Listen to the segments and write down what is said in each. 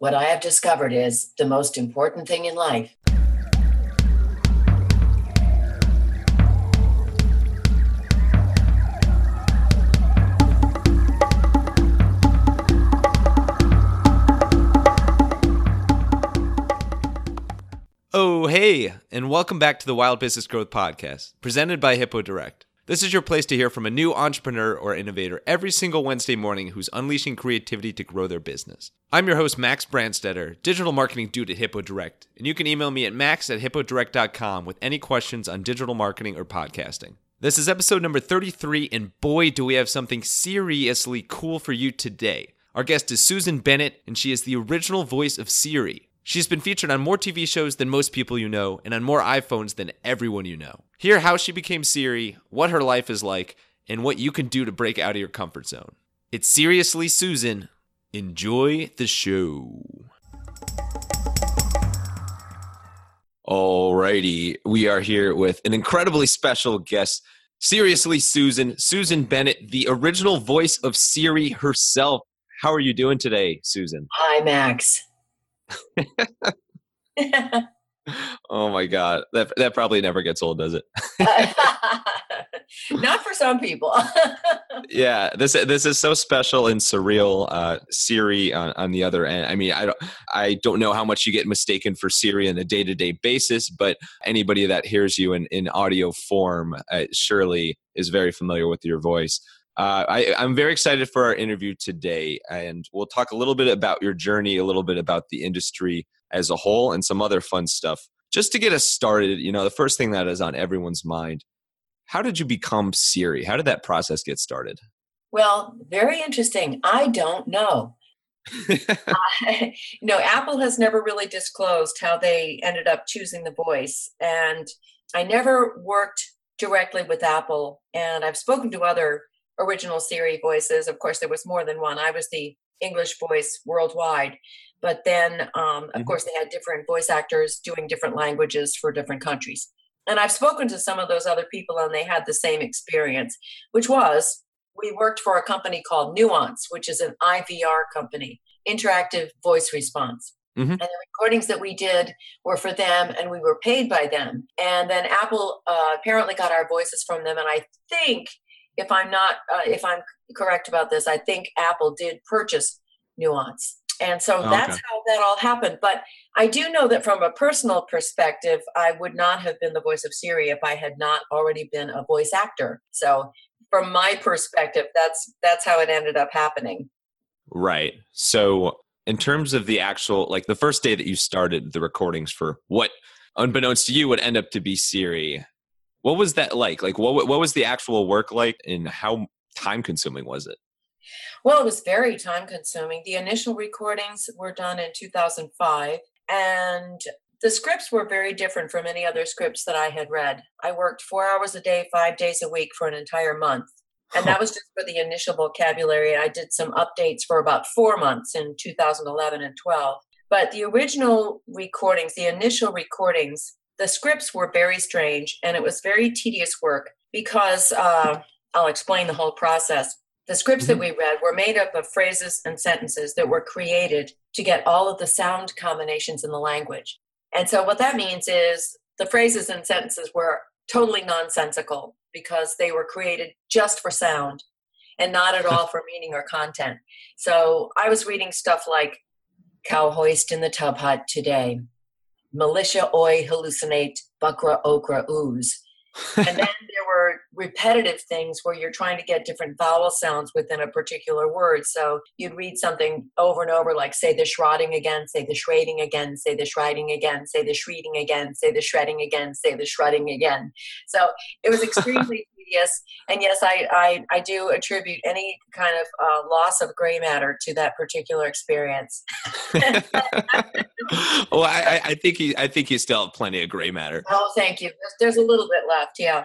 What I have discovered is the most important thing in life. Oh, hey, and welcome back to the Wild Business Growth Podcast, presented by Hippo Direct. This is your place to hear from a new entrepreneur or innovator every single Wednesday morning who's unleashing creativity to grow their business. I'm your host, Max Brandstetter, digital marketing dude at Hippo Direct, and you can email me at max at hippodirect.com with any questions on digital marketing or podcasting. This is episode number 33, and boy, do we have something seriously cool for you today. Our guest is Susan Bennett, and she is the original voice of Siri. She's been featured on more TV shows than most people you know, and on more iPhones than everyone you know. Hear how she became Siri, what her life is like, and what you can do to break out of your comfort zone. It's Seriously Susan. Enjoy the show. Alrighty, we are here with an incredibly special guest. Seriously, Susan, Susan Bennett, the original voice of Siri herself. How are you doing today, Susan? Hi, Max. oh my god, that that probably never gets old, does it? Not for some people. yeah, this this is so special and surreal. Uh, Siri on, on the other end. I mean, I don't I don't know how much you get mistaken for Siri on a day to day basis, but anybody that hears you in in audio form uh, surely is very familiar with your voice. Uh, I, I'm very excited for our interview today, and we'll talk a little bit about your journey, a little bit about the industry as a whole, and some other fun stuff. Just to get us started, you know, the first thing that is on everyone's mind how did you become Siri? How did that process get started? Well, very interesting. I don't know. uh, you know, Apple has never really disclosed how they ended up choosing the voice. And I never worked directly with Apple. And I've spoken to other original Siri voices. Of course, there was more than one. I was the English voice worldwide. But then, um, of mm-hmm. course, they had different voice actors doing different languages for different countries. And I've spoken to some of those other people, and they had the same experience, which was we worked for a company called Nuance, which is an IVR company, interactive voice response. Mm-hmm. And the recordings that we did were for them, and we were paid by them. And then Apple uh, apparently got our voices from them, and I think if I'm not, uh, if I'm correct about this, I think Apple did purchase Nuance. And so oh, that's how that all happened. But I do know that from a personal perspective, I would not have been the voice of Siri if I had not already been a voice actor. So from my perspective, that's that's how it ended up happening. Right. So in terms of the actual like the first day that you started the recordings for what unbeknownst to you would end up to be Siri, what was that like? Like, what what was the actual work like, and how time consuming was it? Well, it was very time consuming. The initial recordings were done in 2005, and the scripts were very different from any other scripts that I had read. I worked four hours a day, five days a week for an entire month. And that was just for the initial vocabulary. I did some updates for about four months in 2011 and 12. But the original recordings, the initial recordings, the scripts were very strange and it was very tedious work because uh, I'll explain the whole process. The scripts mm-hmm. that we read were made up of phrases and sentences that were created to get all of the sound combinations in the language. And so, what that means is the phrases and sentences were totally nonsensical because they were created just for sound and not at all for meaning or content. So, I was reading stuff like cow hoist in the tub hut today militia oi hallucinate buckra okra ooze and then there were repetitive things where you're trying to get different vowel sounds within a particular word. So you'd read something over and over, like say the shrouding again, say the shredding again, say the shredding again, say the shredding again, say the shredding again, say the shredding again. So it was extremely tedious. And yes, I, I, I do attribute any kind of uh, loss of gray matter to that particular experience. well, I, I think you, I think you still have plenty of gray matter. Oh, thank you. There's, there's a little bit left, yeah.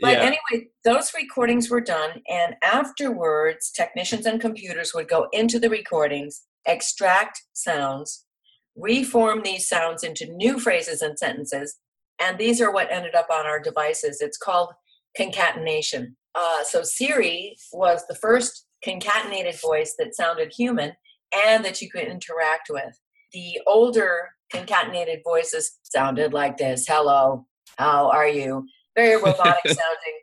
But yeah. anyway, those recordings were done, and afterwards, technicians and computers would go into the recordings, extract sounds, reform these sounds into new phrases and sentences, and these are what ended up on our devices. It's called concatenation. Uh, so Siri was the first concatenated voice that sounded human and that you could interact with. the older concatenated voices sounded like this hello how are you very robotic sounding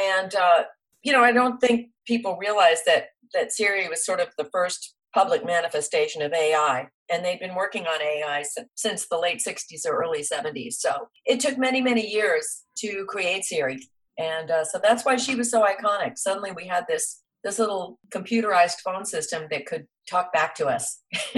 and uh, you know i don't think people realize that that siri was sort of the first public manifestation of ai and they've been working on ai since the late 60s or early 70s so it took many many years to create siri and uh, so that's why she was so iconic. Suddenly we had this this little computerized phone system that could talk back to us.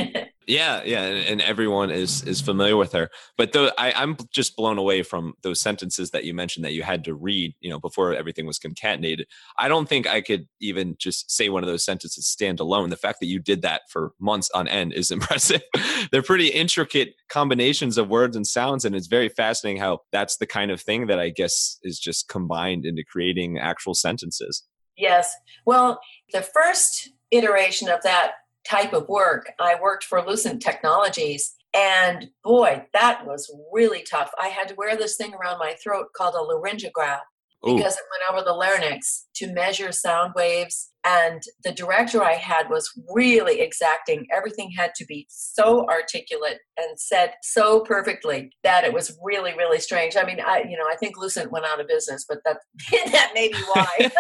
yeah, yeah, and, and, everyone is is familiar with her. But though I, I'm just blown away from those sentences that you mentioned that you had to read, you know, before everything was concatenated. I don't think I could even just say one of those sentences stand alone. The fact that you did that for months on end is impressive. They're pretty intricate combinations of words and sounds, and it's very fascinating how that's the kind of thing that I guess is just combined into creating actual sentences. Yes. Well, the first iteration of that type of work, I worked for Lucent Technologies. And boy, that was really tough. I had to wear this thing around my throat called a laryngograph because it went over the larynx to measure sound waves. And the director I had was really exacting. Everything had to be so articulate and said so perfectly that it was really, really strange. I mean, I you know, I think Lucent went out of business, but that that may be why.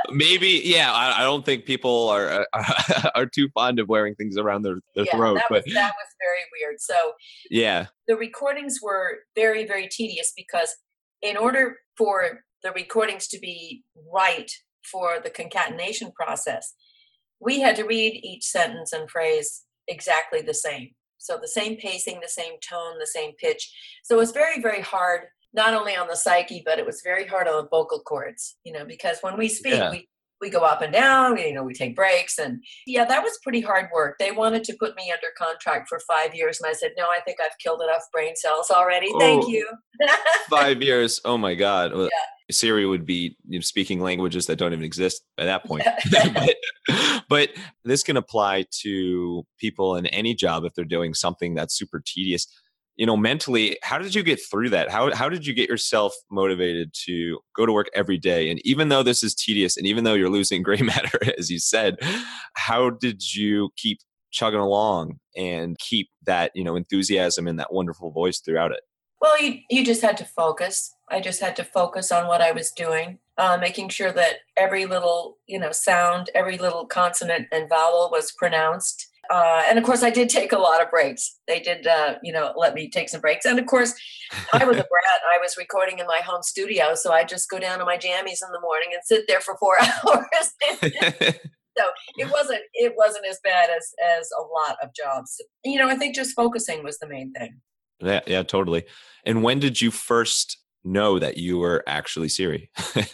Maybe, yeah. I, I, don't think people are uh, are too fond of wearing things around their, their yeah, throat. That but was, that was very weird. So yeah, the recordings were very, very tedious because in order for the recordings to be right for the concatenation process, we had to read each sentence and phrase exactly the same. So the same pacing, the same tone, the same pitch. So it was very, very hard, not only on the psyche, but it was very hard on the vocal cords, you know, because when we speak, yeah. we we go up and down you know we take breaks. And yeah that was pretty hard work. They wanted to put me under contract for five years and i said no i think i've killed enough brain cells already. Oh, thank you. five years. Oh my god. Yeah. siri would be you know, speaking languages that don't even exist at that point. But, but this can apply to people in any job if they're doing something that's super tedious you know mentally how did you get through that? How, how did you get yourself motivated to go to work every day? And even though this is tedious and even though you're losing gray matter as you said how did you keep chugging along and keep that you know enthusiasm and that wonderful voice throughout it? Well you, you just had to focus. I just had to focus on what i was doing uh, making sure that every little you know sound every little consonant and vowel was pronounced uh, and of course, I did take a lot of breaks. They did, uh, you know, let me take some breaks. And of course, I was a brat. I was recording in my home studio, so I just go down to my jammies in the morning and sit there for four hours. so it wasn't it wasn't as bad as as a lot of jobs. You know, I think just focusing was the main thing. Yeah, yeah, totally. And when did you first know that you were actually Siri?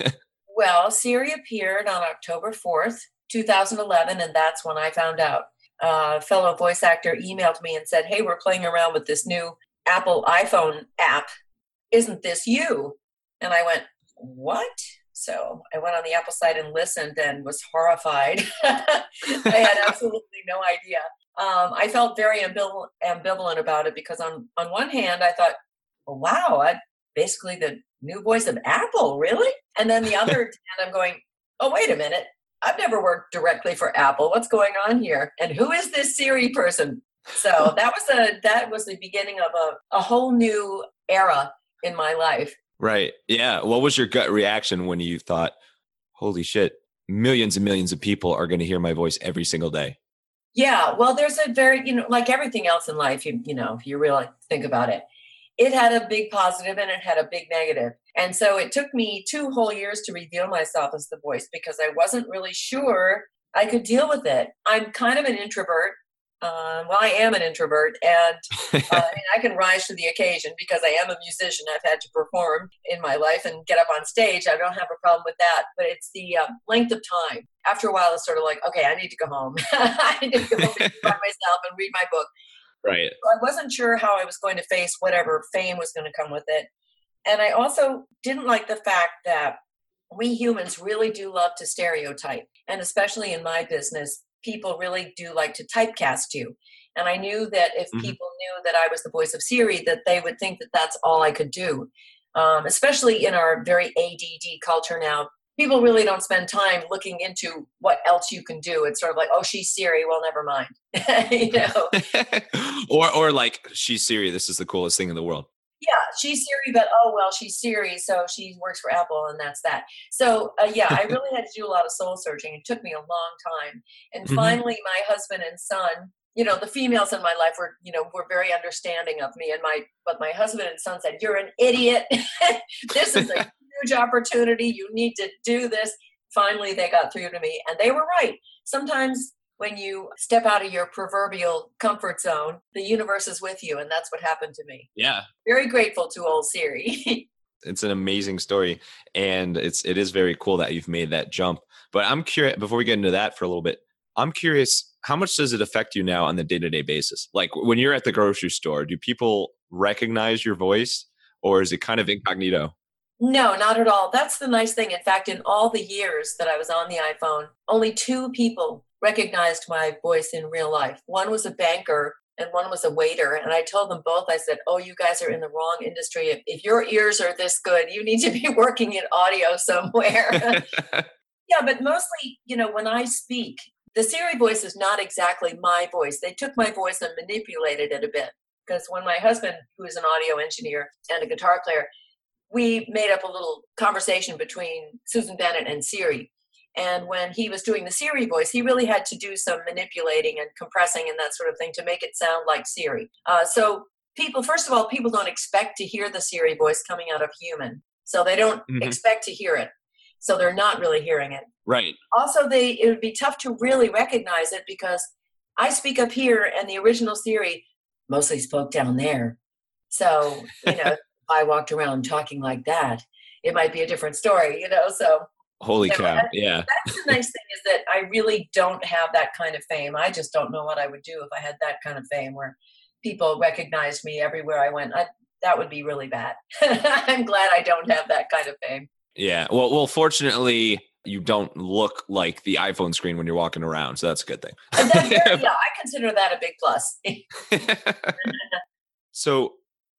well, Siri appeared on October fourth, 2011, and that's when I found out uh, fellow voice actor emailed me and said, Hey, we're playing around with this new Apple iPhone app. Isn't this you? And I went, What? So I went on the Apple site and listened and was horrified. I had absolutely no idea. Um, I felt very ambivalent, ambivalent about it because on on one hand I thought, well, wow, I basically the new voice of Apple, really? And then the other hand I'm going, oh wait a minute, I've never worked directly for Apple. What's going on here? And who is this Siri person? So that was a that was the beginning of a, a whole new era in my life. Right. Yeah. What was your gut reaction when you thought, holy shit, millions and millions of people are going to hear my voice every single day? Yeah. Well, there's a very, you know, like everything else in life, you, you know, if you really think about it, it had a big positive and it had a big negative. And so it took me two whole years to reveal myself as the voice because I wasn't really sure I could deal with it. I'm kind of an introvert. Uh, well, I am an introvert, and uh, I, mean, I can rise to the occasion because I am a musician. I've had to perform in my life and get up on stage. I don't have a problem with that, but it's the uh, length of time. After a while, it's sort of like, okay, I need to go home. I need to go home and myself and read my book. Right. So I wasn't sure how I was going to face whatever fame was going to come with it. And I also didn't like the fact that we humans really do love to stereotype. And especially in my business, people really do like to typecast you. And I knew that if mm-hmm. people knew that I was the voice of Siri, that they would think that that's all I could do. Um, especially in our very ADD culture now, people really don't spend time looking into what else you can do. It's sort of like, oh, she's Siri. Well, never mind. you know, or or like she's Siri. This is the coolest thing in the world. Yeah, she's Siri, but oh well, she's Siri, so she works for Apple, and that's that. So uh, yeah, I really had to do a lot of soul searching. It took me a long time, and mm-hmm. finally, my husband and son you know the females in my life were you know were very understanding of me and my but my husband and son said you're an idiot this is a huge opportunity you need to do this finally they got through to me and they were right sometimes when you step out of your proverbial comfort zone the universe is with you and that's what happened to me. Yeah. Very grateful to old siri. It's an amazing story and it's it is very cool that you've made that jump. But i'm curious before we get into that for a little bit i'm curious how much does it affect you now on the day-to-day basis? Like when you're at the grocery store do people recognize your voice or is it kind of incognito? No not at all. That's the nice thing. In fact in all the years that i was on the iphone only two people recognized my voice in real life one was a banker and one was a waiter and i told them both i said oh you guys are in the wrong industry if, if your ears are this good you need to be working in audio somewhere yeah but mostly you know when i speak the Siri voice is not exactly my voice. They took my voice and manipulated it a bit. Because when my husband, who is an audio engineer and a guitar player, we made up a little conversation between Susan Bennett and Siri. And when he was doing the Siri voice, he really had to do some manipulating and compressing and that sort of thing to make it sound like Siri. Uh, so people, first of all, people don't expect to hear the Siri voice coming out of human. So they don't mm-hmm. expect to hear it so they're not really hearing it. Right. Also, they it would be tough to really recognize it because I speak up here, and the original Siri mostly spoke down there. So you know, if I walked around talking like that, it might be a different story. You know, so. Holy cow! That, yeah. That's the nice thing is that I really don't have that kind of fame. I just don't know what I would do if I had that kind of fame where people recognized me everywhere I went. I, that would be really bad. I'm glad I don't have that kind of fame. Yeah. Well, well, fortunately, you don't look like the iPhone screen when you're walking around, so that's a good thing. yeah, I consider that a big plus. so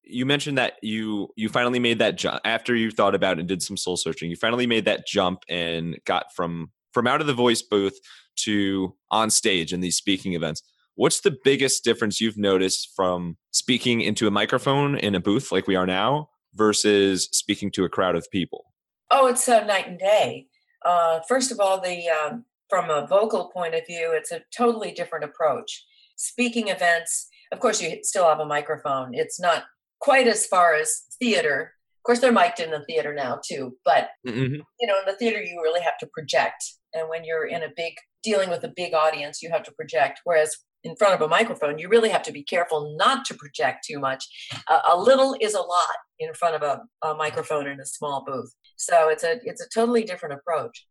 you mentioned that you you finally made that jump after you thought about and did some soul searching. You finally made that jump and got from from out of the voice booth to on stage in these speaking events. What's the biggest difference you've noticed from speaking into a microphone in a booth like we are now versus speaking to a crowd of people? Oh, it's a night and day. Uh, first of all, the um, from a vocal point of view, it's a totally different approach. Speaking events, of course, you still have a microphone. It's not quite as far as theater. Of course, they're mic'd in the theater now too, but mm-hmm. you know, in the theater, you really have to project. And when you're in a big dealing with a big audience, you have to project. Whereas in front of a microphone, you really have to be careful not to project too much. Uh, a little is a lot in front of a, a microphone in a small booth. So it's a it's a totally different approach.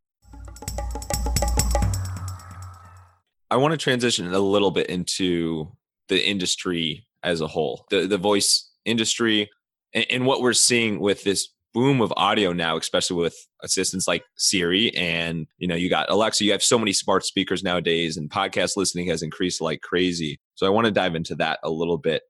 I want to transition a little bit into the industry as a whole, the the voice industry, and, and what we're seeing with this boom of audio now, especially with assistants like Siri and you know you got Alexa. You have so many smart speakers nowadays, and podcast listening has increased like crazy. So I want to dive into that a little bit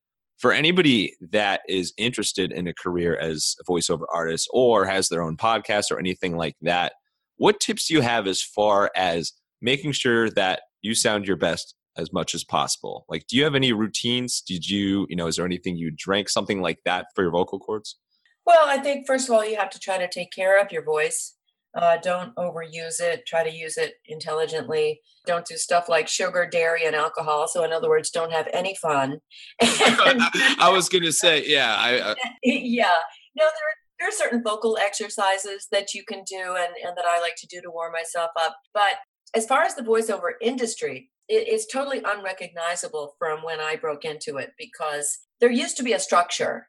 for anybody that is interested in a career as a voiceover artist or has their own podcast or anything like that, what tips do you have as far as making sure that you sound your best as much as possible? Like, do you have any routines? Did you, you know, is there anything you drank, something like that for your vocal cords? Well, I think first of all, you have to try to take care of your voice. Uh, don't overuse it. Try to use it intelligently. Don't do stuff like sugar, dairy, and alcohol. So, in other words, don't have any fun. I was going to say, yeah, I, uh... yeah. No, there are, there are certain vocal exercises that you can do, and, and that I like to do to warm myself up. But as far as the voiceover industry, it, it's totally unrecognizable from when I broke into it because there used to be a structure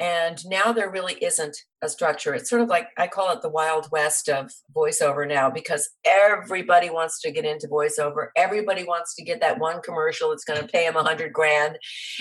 and now there really isn't a structure. It's sort of like I call it the wild west of voiceover now because everybody wants to get into voiceover. Everybody wants to get that one commercial that's going to pay them a hundred grand.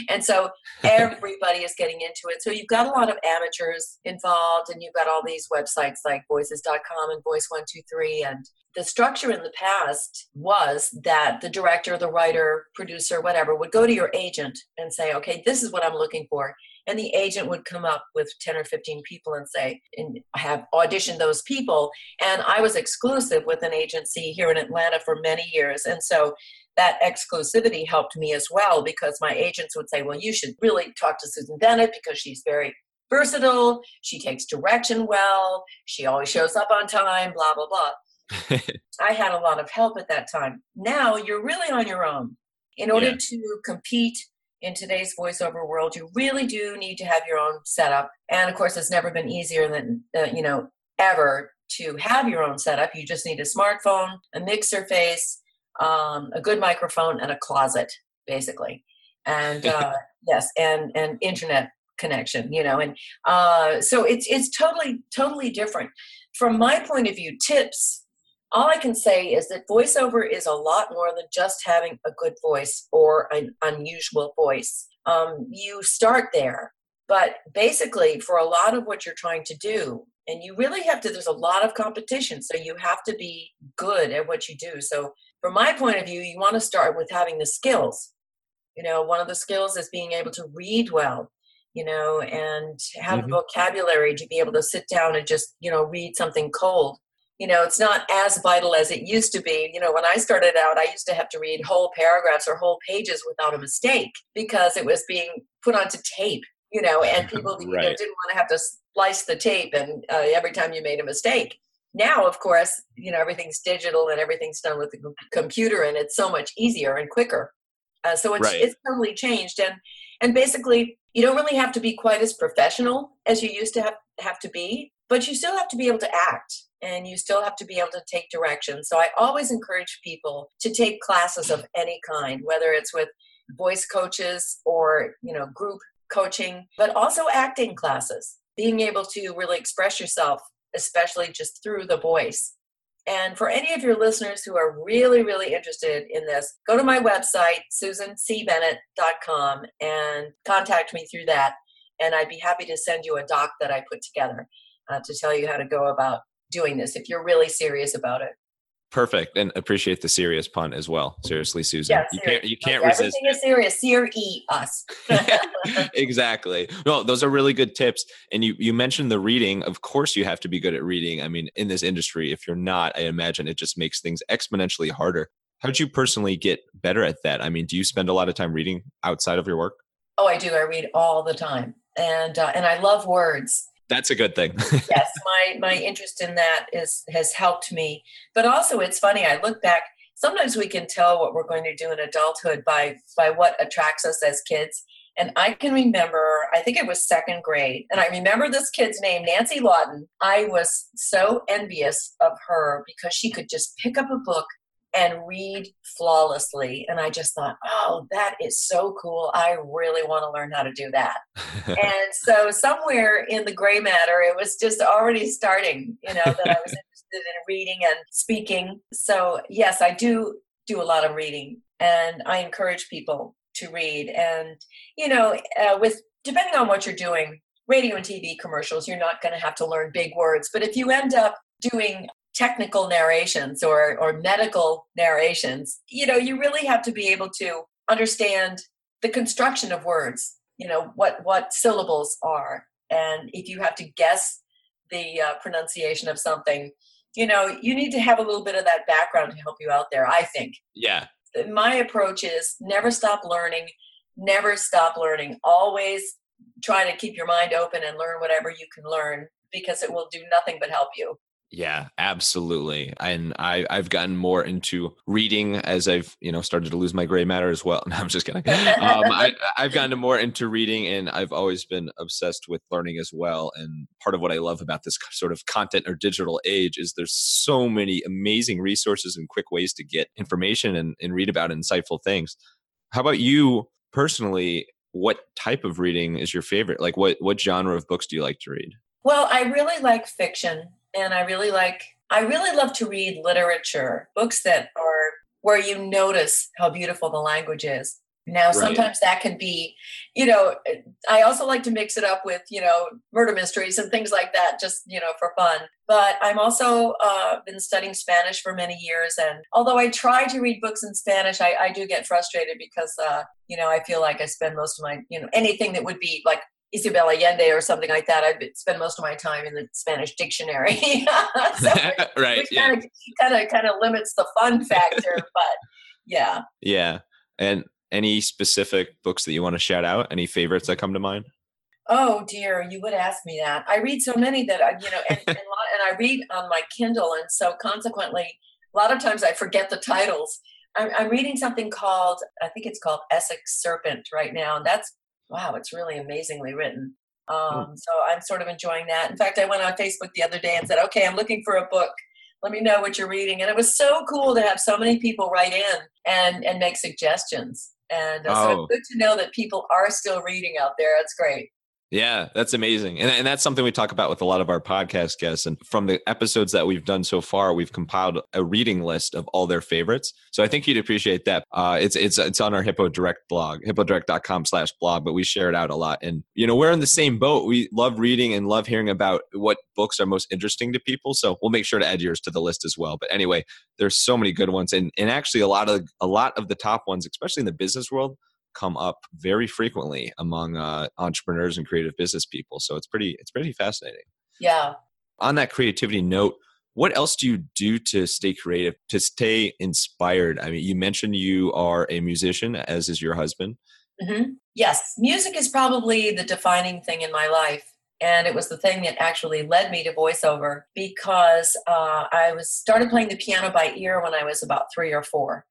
And so everybody is getting into it. So you've got a lot of amateurs involved and you've got all these websites like voices.com and voice123 and the structure in the past was that the director, the writer, producer, whatever would go to your agent and say, okay, this is what I'm looking for and the agent would come up with 10 or 15 people and say, and have auditioned those people. And I was exclusive with an agency here in Atlanta for many years. And so that exclusivity helped me as well because my agents would say, well, you should really talk to Susan Bennett because she's very versatile. She takes direction well. She always shows up on time, blah, blah, blah. I had a lot of help at that time. Now you're really on your own. In order yeah. to compete in today's voiceover world, you really do need to have your own setup. And of course, it's never been easier than, uh, you know, ever to have your own setup. You just need a smartphone, a mixer face, um, a good microphone, and a closet, basically. And uh, yes, and and internet connection, you know. And uh, so it's it's totally totally different. From my point of view, tips. All I can say is that voiceover is a lot more than just having a good voice or an unusual voice. Um, you start there, but basically, for a lot of what you're trying to do, and you really have to there's a lot of competition so you have to be good at what you do so from my point of view you want to start with having the skills you know one of the skills is being able to read well you know and have mm-hmm. the vocabulary to be able to sit down and just you know read something cold you know it's not as vital as it used to be you know when i started out i used to have to read whole paragraphs or whole pages without a mistake because it was being put onto tape you know and people right. you know, didn't want to have to splice the tape and uh, every time you made a mistake now of course you know everything's digital and everything's done with the computer and it's so much easier and quicker uh, so it's, right. it's totally changed and and basically you don't really have to be quite as professional as you used to have, have to be but you still have to be able to act and you still have to be able to take direction so i always encourage people to take classes of any kind whether it's with voice coaches or you know group coaching but also acting classes being able to really express yourself, especially just through the voice. And for any of your listeners who are really, really interested in this, go to my website, susancbennett.com, and contact me through that. And I'd be happy to send you a doc that I put together uh, to tell you how to go about doing this if you're really serious about it. Perfect, and appreciate the serious pun as well. Seriously, Susan, yeah, you can't you can't like resist. Everything is serious. Seer e us. exactly. No, those are really good tips. And you you mentioned the reading. Of course, you have to be good at reading. I mean, in this industry, if you're not, I imagine it just makes things exponentially harder. How did you personally get better at that? I mean, do you spend a lot of time reading outside of your work? Oh, I do. I read all the time, and uh, and I love words that's a good thing. yes, my my interest in that is has helped me. But also, it's funny. I look back. Sometimes we can tell what we're going to do in adulthood by by what attracts us as kids. And I can remember, I think it was second grade, and I remember this kid's name, Nancy Lawton. I was so envious of her because she could just pick up a book and read flawlessly. And I just thought, oh, that is so cool. I really want to learn how to do that. and so, somewhere in the gray matter, it was just already starting, you know, that I was interested in reading and speaking. So, yes, I do do a lot of reading and I encourage people to read. And, you know, uh, with depending on what you're doing, radio and TV commercials, you're not going to have to learn big words. But if you end up doing technical narrations or or medical narrations you know you really have to be able to understand the construction of words you know what what syllables are. And if you have to guess the uh, pronunciation of something you know you need to have a little bit of that background to help you out there i think. Yeah. My approach is never stop learning never stop learning. Always try to keep your mind open and learn whatever you can learn because it will do nothing but help you yeah, absolutely. And I I've gotten more into reading as I've you know started to lose my gray matter as well. No, I'm just kidding. Um, I, I've gotten more into reading, and I've always been obsessed with learning as well. And part of what I love about this sort of content or digital age is there's so many amazing resources and quick ways to get information and, and read about insightful things. How about you personally? What type of reading is your favorite? Like what what genre of books do you like to read? Well, I really like fiction and I really like I really love to read literature, books that are where you notice how beautiful the language is. Now, right. sometimes that can be, you know, I also like to mix it up with, you know, murder mysteries and things like that, just, you know, for fun. But I'm also uh, been studying Spanish for many years. And although I try to read books in Spanish, I, I do get frustrated because, uh, you know, I feel like I spend most of my, you know, anything that would be like Isabel Allende or something like that, I'd spend most of my time in the Spanish dictionary. so right. Kind of, kind of, kind of limits the fun factor, but yeah. Yeah. And any specific books that you want to shout out? Any favorites that come to mind? Oh dear, you would ask me that. I read so many that I, you know, and, and, and I read on my Kindle, and so consequently, a lot of times I forget the titles. I'm, I'm reading something called, I think it's called Essex Serpent right now, and that's wow, it's really amazingly written. Hmm. Um, so I'm sort of enjoying that. In fact, I went on Facebook the other day and said, okay, I'm looking for a book. Let me know what you're reading. And it was so cool to have so many people write in and, and make suggestions. And uh, oh. so it's good to know that people are still reading out there. It's great. Yeah, that's amazing. And, and that's something we talk about with a lot of our podcast guests. And from the episodes that we've done so far, we've compiled a reading list of all their favorites. So I think you'd appreciate that. Uh, it's it's it's on our Hippo Direct blog, hippodirect.com slash blog, but we share it out a lot. And, you know, we're in the same boat. We love reading and love hearing about what books are most interesting to people. So we'll make sure to add yours to the list as well. But anyway, there's so many good ones. And, and actually a lot of a lot of the top ones, especially in the business world, come up very frequently among uh, entrepreneurs and creative business people. So it's pretty it's pretty fascinating. Yeah. On that creativity note, what else do you do to stay creative, to stay inspired? I mean, you mentioned you are a musician, as is your husband. Mm-hmm. Yes, music is probably the defining thing in my life. And it was the thing that actually led me to voiceover because uh, I was started playing the piano by ear when I was about three or four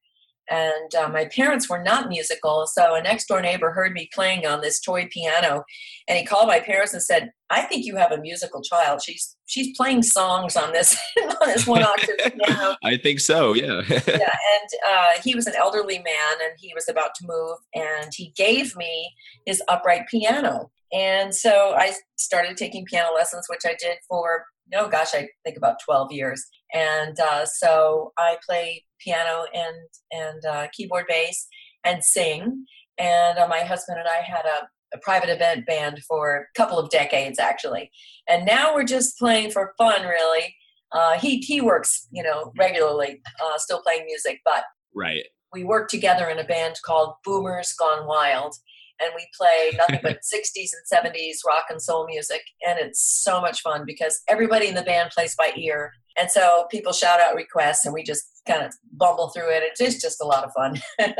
and uh, my parents were not musical so a next door neighbor heard me playing on this toy piano and he called my parents and said i think you have a musical child. She's she's playing songs on this on this one octave piano. I think so yeah. Yeah and uh, he was an elderly man and he was about to move and he gave me his upright piano. And so i started taking piano lessons which i did for oh gosh i think about 12 years and uh, so i play piano and and uh, keyboard bass and sing. And uh, my husband and I had a, a, private event band for a couple of decades actually, and now we're just playing for fun, really. Uh, he he works, you know, regularly, uh, still playing music, but right. We work together in a band called Boomers Gone Wild, and we play nothing but 60s and 70s rock and soul music and it's so much fun because everybody in the band plays by ear and so people shout out requests and we just kind of bumble through it it's just, just a lot of fun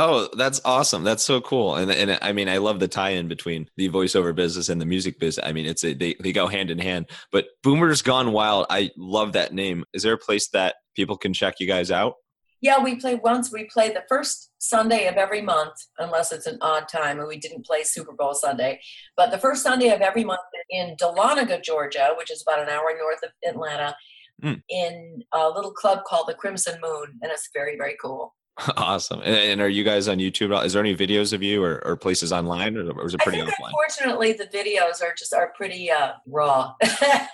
Oh, that's awesome. That's so cool. And and I mean, I love the tie-in between the voiceover business and the music business. I mean, it's a, they they go hand in hand. But Boomers Gone Wild, I love that name. Is there a place that people can check you guys out? Yeah, we play once. We play the first Sunday of every month, unless it's an odd time, and we didn't play Super Bowl Sunday. But the first Sunday of every month in Dahlonega, Georgia, which is about an hour north of Atlanta, mm. in a little club called the Crimson Moon, and it's very, very cool. Awesome. And, are you guys on YouTube? Is there any videos of you or, or places online, or, is it pretty offline? Unfortunately, the videos are just are pretty uh, raw.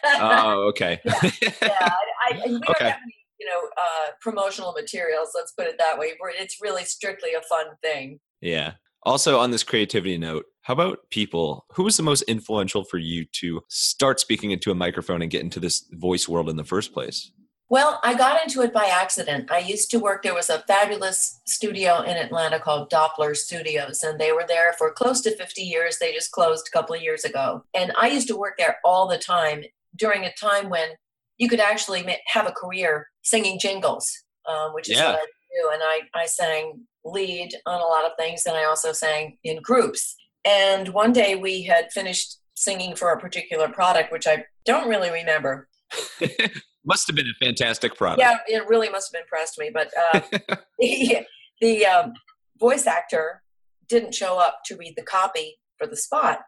oh, okay. yeah, yeah. I, I, we don't okay. have any you know uh, promotional materials let's put it that way it's really strictly a fun thing yeah also on this creativity note how about people who was the most influential for you to start speaking into a microphone and get into this voice world in the first place well, I got into it by accident. I used to work, there was a fabulous studio in Atlanta called Doppler Studios, and they were there for close to 50 years. They just closed a couple of years ago. And I used to work there all the time during a time when you could actually have a career singing jingles, um, which is yeah. what I do. And I, I sang lead on a lot of things, and I also sang in groups. And one day we had finished singing for a particular product, which I don't really remember. must have been a fantastic product. Yeah, it really must have impressed me. But uh, the, the um, voice actor didn't show up to read the copy for the spot.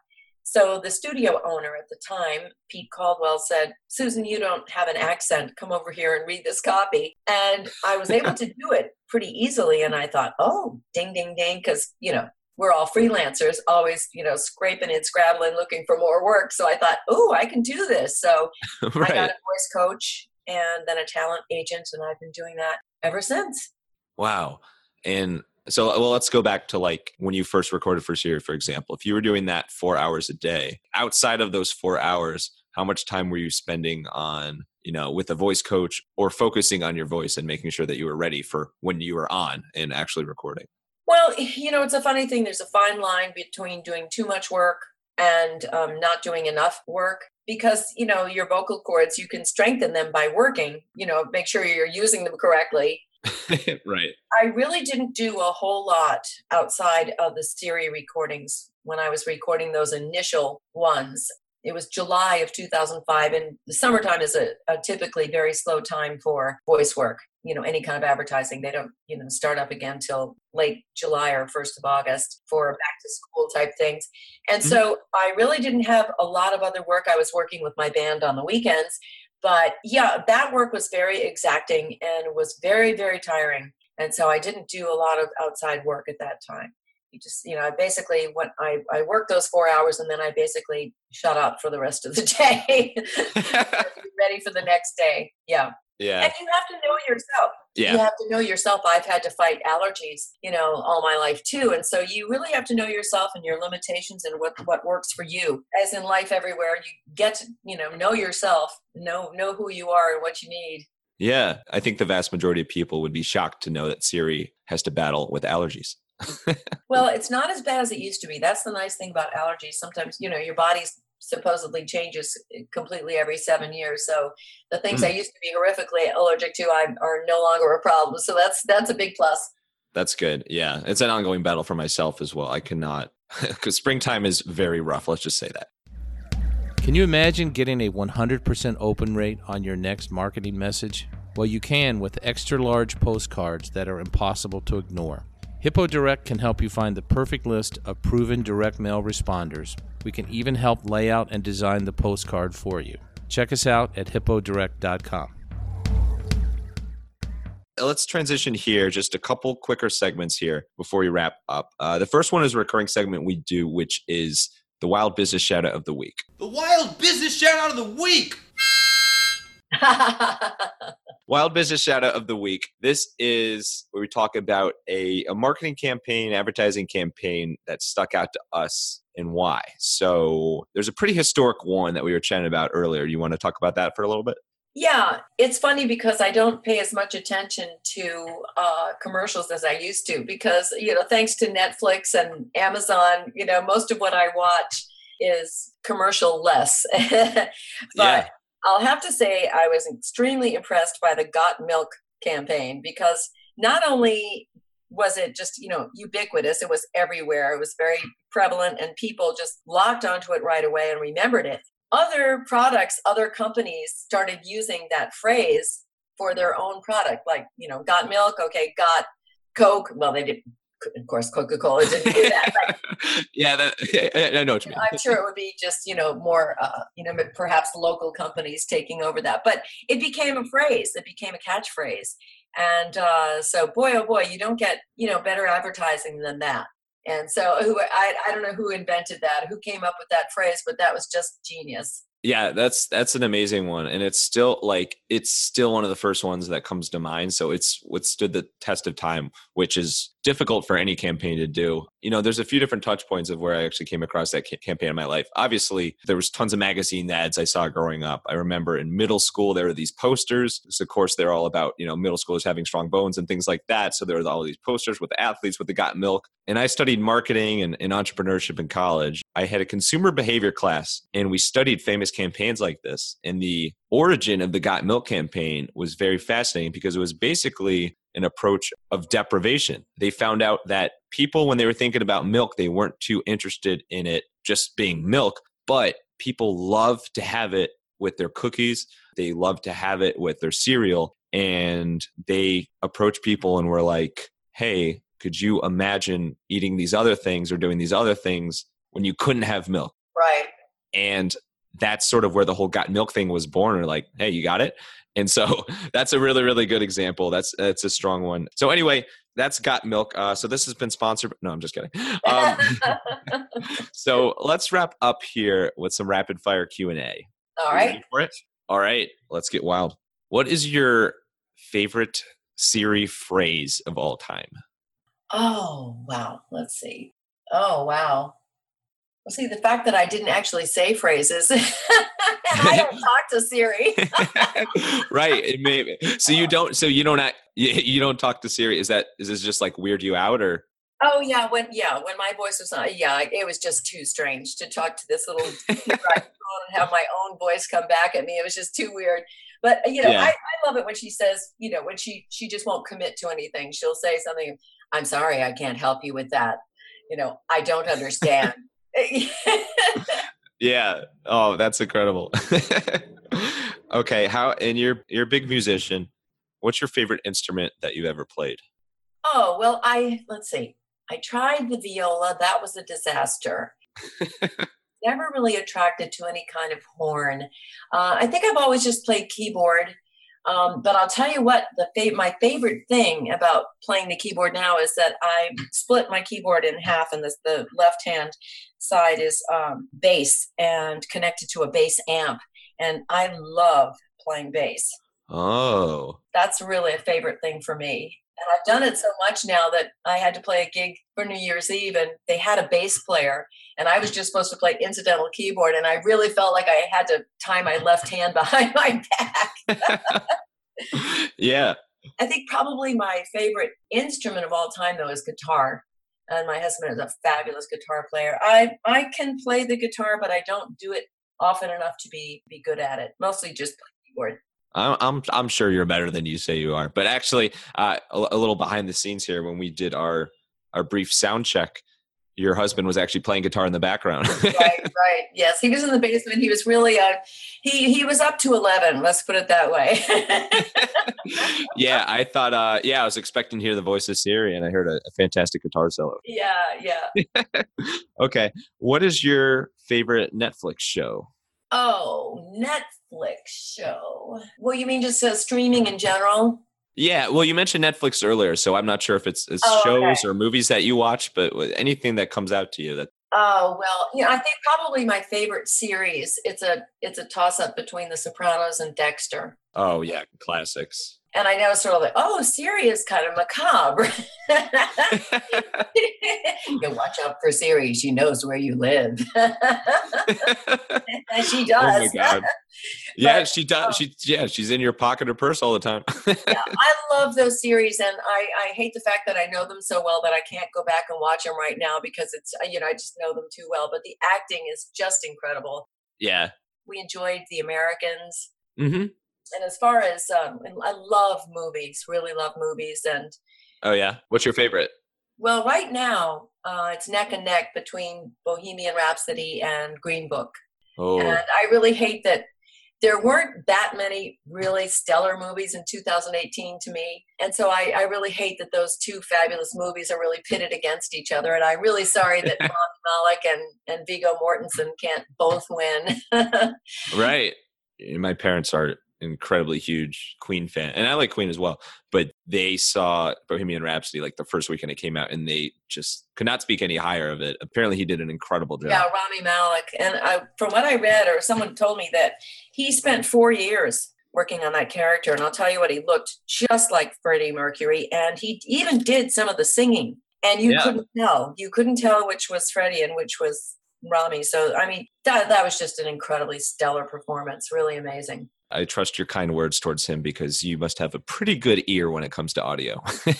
So the studio owner at the time, Pete Caldwell, said, Susan, you don't have an accent. Come over here and read this copy. And I was able to do it pretty easily. And I thought, oh, ding, ding, ding, because, you know, we're all freelancers, always, you know, scraping and scrabbling, looking for more work. So I thought, oh, I can do this. So right. I got a voice coach and then a talent agent, and I've been doing that ever since. Wow. And so, well, let's go back to like when you first recorded for Siri, for example. If you were doing that four hours a day, outside of those four hours, how much time were you spending on, you know, with a voice coach or focusing on your voice and making sure that you were ready for when you were on and actually recording? Well, you know, it's a funny thing. There's a fine line between doing too much work and um, not doing enough work because you know your vocal cords you can strengthen them by working you know make sure you're using them correctly right i really didn't do a whole lot outside of the siri recordings when i was recording those initial ones it was July of 2005, and the summertime is a, a, typically very slow time for voice work. You know, any kind of advertising, they don't, you know, start up again till late July or 1st of August for back to school type things. And mm-hmm. so I really didn't have a lot of other work. I was working with my band on the weekends. But yeah, that work was very exacting and was very, very tiring. And so I didn't do a lot of outside work at that time. You just you know i basically went i i worked those four hours and then i basically shut up for the rest of the day. Ready for the next day. Yeah yeah. And you have to know yourself. Yeah. you have to know yourself. I've had to fight allergies you know all my life too and so you really have to know yourself and your limitations and what what works for you. As in life everywhere you get to you know know yourself know know who you are and what you need. Yeah. I think the vast majority of people would be shocked to know that siri has to battle with allergies. Well, it's not as bad as it used to be. That's the nice thing about allergies. Sometimes, you know, your body supposedly changes completely every seven years. So the things mm. I used to be horrifically allergic to I, are no longer a problem. So that's that's a big plus. That's good. Yeah, it's an ongoing battle for myself as well. I cannot because springtime is very rough. Let's just say that. Can you imagine getting a 100% open rate on your next marketing message? Well, you can with extra large postcards that are impossible to ignore. Hippo Direct can help you find the perfect list of proven direct mail responders. We can even help lay out and design the postcard for you. Check us out at hippodirect.com. Let's transition here, just a couple quicker segments here before we wrap up. Uh, the first one is a recurring segment we do, which is the Wild Business Shout Out of the Week. The Wild Business Shout Out of the Week! Wild Business Shout Out of the Week. This is where we talk about a, a marketing campaign, advertising campaign that stuck out to us and why. So there's a pretty historic one that we were chatting about earlier. You want to talk about that for a little bit? Yeah, it's funny because I don't pay as much attention to uh, commercials as I used to because, you know, thanks to Netflix and Amazon, you know, most of what I watch is commercial less. but yeah. I'll have to say I was extremely impressed by the Got Milk campaign because not only was it just you know ubiquitous it was everywhere. It was very prevalent and people just locked onto it right away and remembered it. Other products other companies started using that phrase for their own product like you know got milk okay got coke. Well they did of course coca-cola didn't do that yeah that, i know what you mean. I'm sure it would be just you know more uh, you know perhaps local companies taking over that but it became a phrase it became a catchphrase and uh, so boy oh boy you don't get you know better advertising than that and so who I, I don't know who invented that who came up with that phrase but that was just genius. Yeah that's that's an amazing one and it's still like it's still one of the first ones that comes to mind so it's withstood the test of time which is difficult for any campaign to do. You know, there's a few different touch points of where I actually came across that campaign in my life. Obviously, there was tons of magazine ads I saw growing up. I remember in middle school there were these posters. So of course, they're all about you know middle schoolers having strong bones and things like that. So there was all these posters with athletes with the got milk. And I studied marketing and, and entrepreneurship in college. I had a consumer behavior class, and we studied famous campaigns like this. And the origin of the Got Milk campaign was very fascinating because it was basically an approach of deprivation. They found out that people, when they were thinking about milk, they weren't too interested in it just being milk, but people love to have it with their cookies. They love to have it with their cereal. And they approach people and were like, hey, could you imagine eating these other things or doing these other things when you couldn't have milk? Right. And that's sort of where the whole got milk thing was born. Or like, hey, you got it. And so that's a really, really good example. That's that's a strong one. So anyway, that's got milk. Uh, so this has been sponsored. No, I'm just kidding. Um, so let's wrap up here with some rapid fire Q and A. All right. For it. All right. Let's get wild. What is your favorite Siri phrase of all time? Oh wow. Let's see. Oh wow. Well, see, the fact that I didn't actually say phrases, I don't talk to Siri. right. It may, so you don't. So you don't. Act, you, don't talk to Siri. Is that is this just like weird you out or? Oh yeah, when yeah, when my voice was on, yeah, it was just too strange to talk to this little and have my own voice come back at me. It was just too weird. But you know, Yeah. I, I love it when she says, you know, when she she just won't commit to anything. She'll say something. I'm sorry, I can't help you with that. You know, I don't understand. Yeah. Oh, that's incredible. okay, how and you're you're a big musician. What's your favorite instrument that you've ever played? oh well, I let's see. I tried the viola. That was a disaster. Never really attracted to any kind of horn. Uh, I think I've always just played keyboard. Um, but I'll tell you what, the fa- my favorite thing about playing the keyboard now is that I split my keyboard in half, and this, the left hand side is um, bass and connected to a bass amp. And I love playing bass. Oh. That's really a favorite thing for me. And I've done it so much now that I had to play a gig for New Year's Eve, and they had a bass player, and I was just supposed to play incidental keyboard, and I really felt like I had to tie my left hand behind my back. yeah. I think probably my favorite instrument of all time though is guitar. And my husband is a fabulous guitar player. I I can play the guitar, but I don't do it often enough to be be good at it. Mostly just play keyboard. I'm I'm I'm sure you're better than you say you are. But actually, uh, a, a little behind the scenes here when we did our our brief sound check, your husband was actually playing guitar in the background. right, right. Yes, he was in the basement. He was really uh he he was up to eleven. Let's put it that way. yeah, I thought. Uh, yeah, I was expecting to hear the voice of Siri, and I heard a, a fantastic guitar solo. yeah, yeah. Okay, what is your favorite Netflix show? Oh, Netflix show. Well, you mean just uh, streaming in general? Yeah, well, you mentioned Netflix earlier, so I'm not sure if it's, it's Oh, shows okay. or movies that you watch, but anything that comes out to you that. Oh well, you know, I think probably my favorite series. It's a it's a toss up between The Sopranos and Dexter. Oh yeah, classics. And I know sort of like, oh, Siri is kind of macabre. you watch out for Siri. She knows where you live. and she Oh my does. god. Yeah, But, she does. uh, She yeah, she's in your pocket or purse all the time. yeah, I love those series, and I, I hate the fact that I know them so well that I can't go back and watch them right now because it's uh, you know I just know them too well. But the acting is just incredible. yeah. We enjoyed The Americans, Mm-hmm. And as far as um, I love movies, really love movies, and Oh yeah. What's your favorite? well, right now uh, it's neck and neck between Bohemian Rhapsody and Green Book, Oh and I really hate that there weren't that many really stellar movies in 2018 to me. And so I, I really hate that those two fabulous movies are really pitted against each other. And I'm really sorry that Rami Malek and, and Viggo Mortensen can't both win. right. My parents are incredibly huge Queen fan, and I like Queen as well. But they saw Bohemian Rhapsody like the first weekend it came out, and they just could not speak any higher of it. Apparently, he did an incredible job. yeah, Rami Malek. And I, from what I read, or someone told me that he spent four years working on that character. And I'll tell you what, he looked just like Freddie Mercury. And he even did some of the singing. And you Yeah. couldn't tell. You couldn't tell which was Freddie and which was Rami. So, I mean, that, that was just an incredibly stellar performance. Really amazing. I trust your kind words towards him because you must have a pretty good ear when it comes to audio.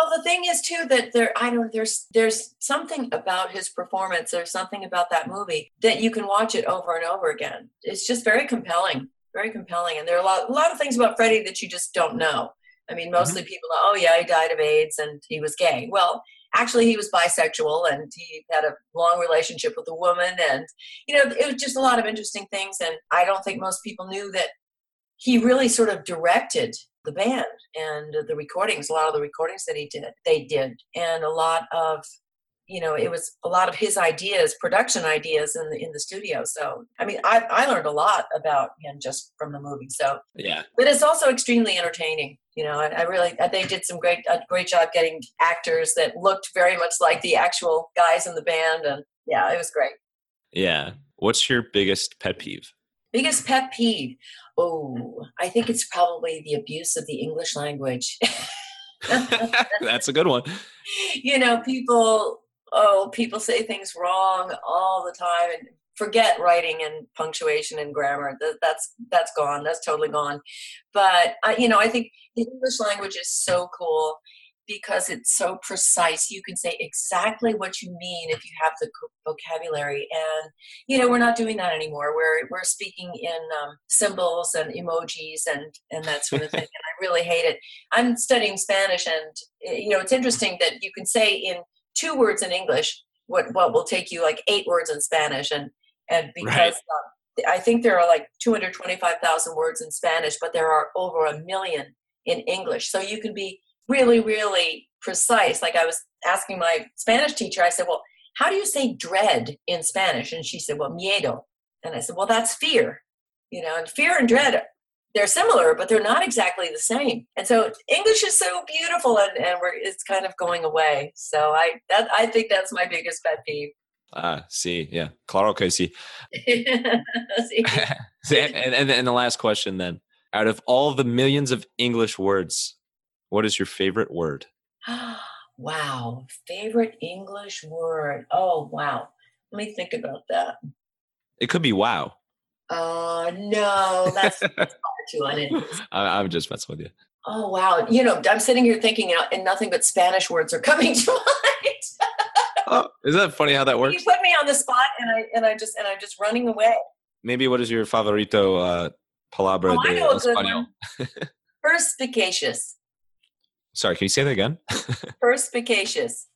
Well, the thing is too that there, I don't. There's there's something about his performance. There's something about that movie that you can watch it over and over again. It's just very compelling, very compelling. And there are a lot, a lot of things about Freddie that you just don't know. I mean, mm-hmm. mostly people, know, oh yeah, he died of AIDS and he was gay. Well, actually, he was bisexual and he had a long relationship with a woman, and you know, it was just a lot of interesting things. And I don't think most people knew that he really sort of directed the band and the recordings a lot of the recordings that he did they did and a lot of you know it was a lot of his ideas production ideas in the in the studio so i mean i i learned a lot about him just from the movie so yeah. but it's also extremely entertaining you know i, I really they did some great a great job getting actors that looked very much like the actual guys in the band and yeah it was great Yeah. What's your biggest pet peeve? Biggest pet peeve oh i think it's probably the abuse of the english language That's a good one. you know, people, oh, people say things wrong all the time and forget writing and punctuation and grammar. That, that's that's gone. That's totally gone. But I, you know, I think the English language is so cool. Because it's so precise. You can say exactly what you mean if you have the vocabulary. And you know, we're not doing that anymore. We're we're speaking in um, symbols and emojis and and that sort of thing. and I really hate it. I'm studying Spanish, and eh, you know, it's interesting that you can say in two words in English what what will take you like eight words in Spanish, and and because right. um, I think there are like 225,000 words in Spanish, but there are over a million in English. So you can be really, really precise. Like I was asking my Spanish teacher, I said, Well, how do you say dread in Spanish? And she said, Well, miedo. And I said, Well, that's fear. You know, and fear and dread, they're similar, but they're not exactly the same. And so English is so beautiful and, and we're, it's kind of going away. So I that I think that's my biggest pet peeve. Ah, see, yeah, claro que sí. and, and and the last question then, out of all the millions of English words, what is your favorite word? wow. Favorite English word. Oh, wow. Let me think about that. It could be wow. Uh, no, that's, that's too I'm just messing with you. Oh, wow. You know, I'm sitting here thinking, uh, and nothing but Spanish words are coming to mind. oh, isn't that funny how that works? You put me on the spot, and I and I just and I'm just running away. Maybe what is your favorito uh, palabra oh, de español? Perspicacious. Sorry, can you say that again? Perspicacious.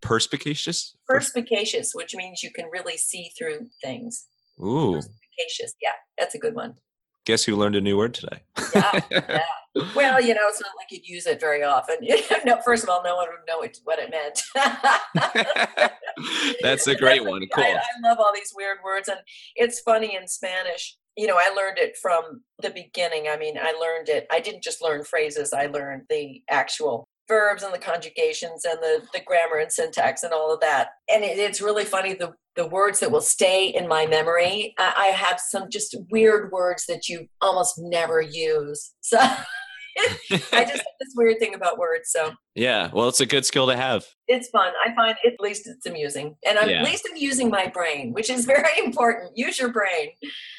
Perspicacious? Perspicacious, which means you can really see through things. Ooh. Perspicacious. Yeah, that's a good one. Guess who learned a new word today? yeah, yeah. Well, you know, it's not like you'd use it very often. no, first of all, no one would know what it meant. That's a great one. Cool. I, I love all these weird words, and it's funny in Spanish you know, I learned it from the beginning. I mean, I learned it. I didn't just learn phrases, I learned the actual verbs and the conjugations and the, the grammar and syntax and all of that. And it, it's really funny the, the words that will stay in my memory. I, I have some just weird words that you almost never use. So I just have this weird thing about words. So yeah, well, it's a good skill to have. It's fun. I find at least it's amusing, and I'm, yeah. at least I'm using my brain, which is very important. Use your brain.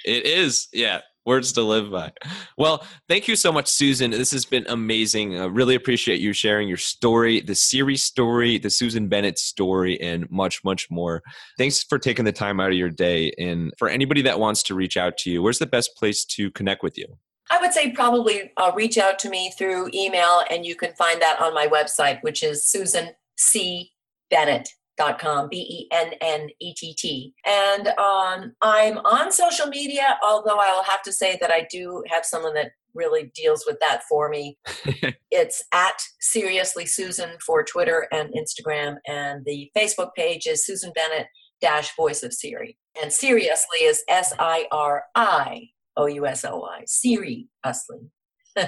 It is, yeah. Words to live by. Well, thank you so much, Susan. This has been amazing. I really appreciate you sharing your story, the Siri story, the Susan Bennett story, and much, much more. Thanks for taking the time out of your day. And for anybody that wants to reach out to you, where's the best place to connect with you? I would say probably uh, reach out to me through email, and you can find that on my website, which is Susan C. Bennett.com, B E N N E T T. And um, I'm on social media, although I will have to say that I do have someone that really deals with that for me. it's at Siriously Susan for Twitter and Instagram, and the Facebook page is Susan Bennett dash Voice of Siri. And Siriously is S I R I O U S O I. Siri Usling.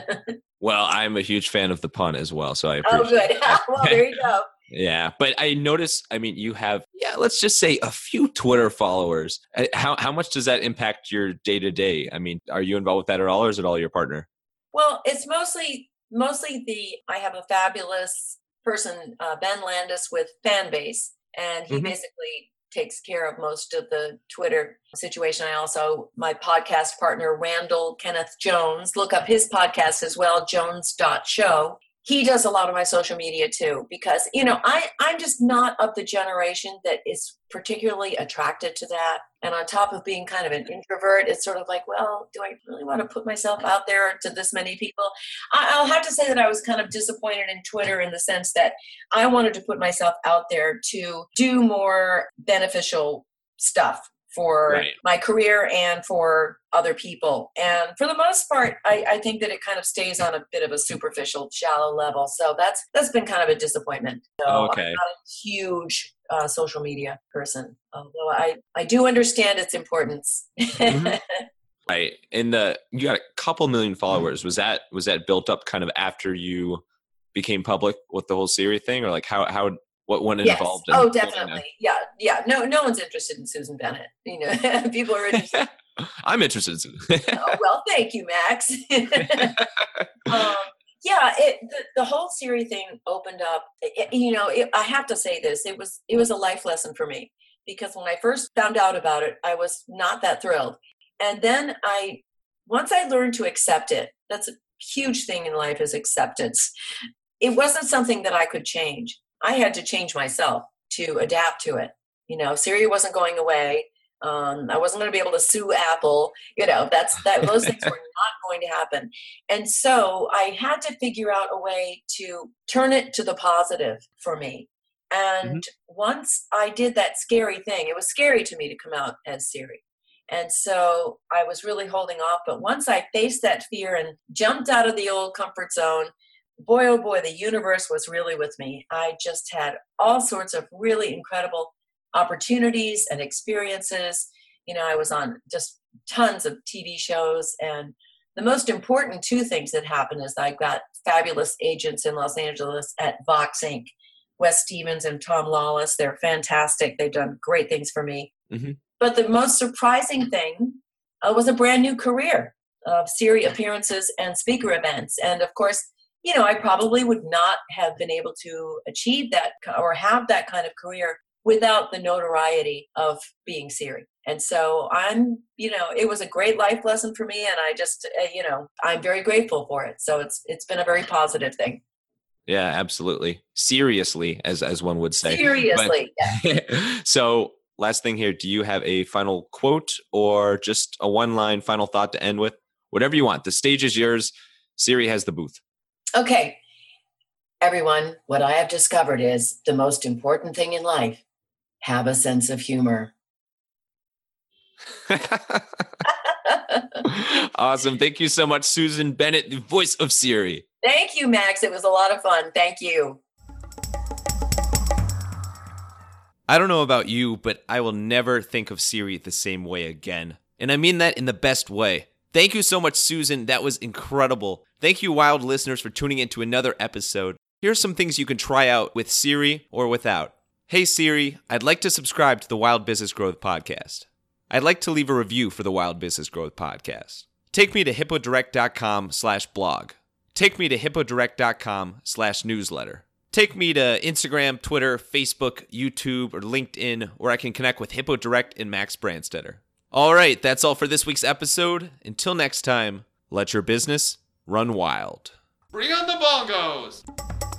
well, I'm a huge fan of the pun as well, so I appreciate. Oh, good. well, there you go. Yeah, but I notice. I mean, you have yeah. Let's just say a few Twitter followers. Uh, how how much does that impact your day to day? I mean, are you involved with that at all, or is it all your partner? Well, it's mostly mostly the. I have a fabulous person, uh, Ben Landis, with Fanbase, and he mm-hmm. basically takes care of most of the Twitter situation. I also, my podcast partner, Randall Kenneth Jones, look up his podcast as well, jones.show he does a lot of my social media too because you know i i'm just not of the generation that is particularly attracted to that. And on top of being kind of an introvert it's sort of like well do i really want to put myself out there to this many people? I, will have to say that i was kind of disappointed in twitter in the sense that i wanted to put myself out there to do more beneficial stuff for right. my career and for other people. And for the most part, I, I, think that it kind of stays on a bit of a superficial, shallow level. So that's that's been kind of a disappointment. So okay. I'm not a huge uh, social media person, although I I do understand its importance. mm-hmm. Right. And the you got a couple million followers. Was that was that built up kind of after you became public with the whole Siri thing, or like how how what went yes. involved in oh definitely. yeah. Yeah no no one's interested in susan bennett. You know people are interested. I'm interested oh, well thank you max. Um, yeah it the, the whole siri thing opened up. It, you know it, i have to say this it was it was a life lesson for me because when i first found out about it i was not that thrilled. And then i once i learned to accept it that's a huge thing in life is acceptance. It wasn't something that I could change. I had to change myself to adapt to it. You know, Siri wasn't going away. Um, I wasn't going to be able to sue Apple. You know, that's that. Those things were not going to happen. And so I had to figure out a way to turn it to the positive for me. And mm-hmm. once I did that scary thing, it was scary to me to come out as Siri. And so I was really holding off. But once I faced that fear and jumped out of the old comfort zone, boy, oh boy, the universe was really with me. I just had all sorts of really incredible opportunities and experiences. You know, I was on just tons of TV shows. And the most important two things that happened is I got fabulous agents in Los Angeles at Vox Inc. Wes Stevens and Tom Lawless. They're fantastic. They've done great things for me. Mm-hmm. But the most surprising thing uh, was a brand new career of Siri appearances and speaker events. And of course, you know, I probably would not have been able to achieve that or have that kind of career without the notoriety of being Siri. And so I'm, you know, it was a great life lesson for me, and I just, uh, you know, I'm very grateful for it. So it's it's been a very positive thing. Yeah, absolutely. Seriously, as as one would say. Seriously. But, yeah. so last thing here, do you have a final quote or just a one line final thought to end with? Whatever you want. The stage is yours. Siri has the booth. Okay. Everyone, what I have discovered is the most important thing in life have a sense of humor. awesome. Thank you so much, Susan Bennett, the voice of Siri. Thank you, Max. It was a lot of fun. Thank you. I don't know about you, but I will never think of Siri the same way again. And I mean that in the best way. Thank you so much, Susan. That was incredible. Thank you, wild listeners, for tuning in to another episode. Here are some things you can try out with Siri or without. Hey Siri, I'd like to subscribe to the Wild Business Growth Podcast. I'd like to leave a review for the Wild Business Growth Podcast. Take me to hippodirect.com slash blog. Take me to hippodirect.com slash newsletter. Take me to Instagram, Twitter, Facebook, YouTube, or LinkedIn, where I can connect with Hippo Direct and Max Brandstetter. All right, that's all for this week's episode. Until next time, let your business run wild. Bring on the bongos!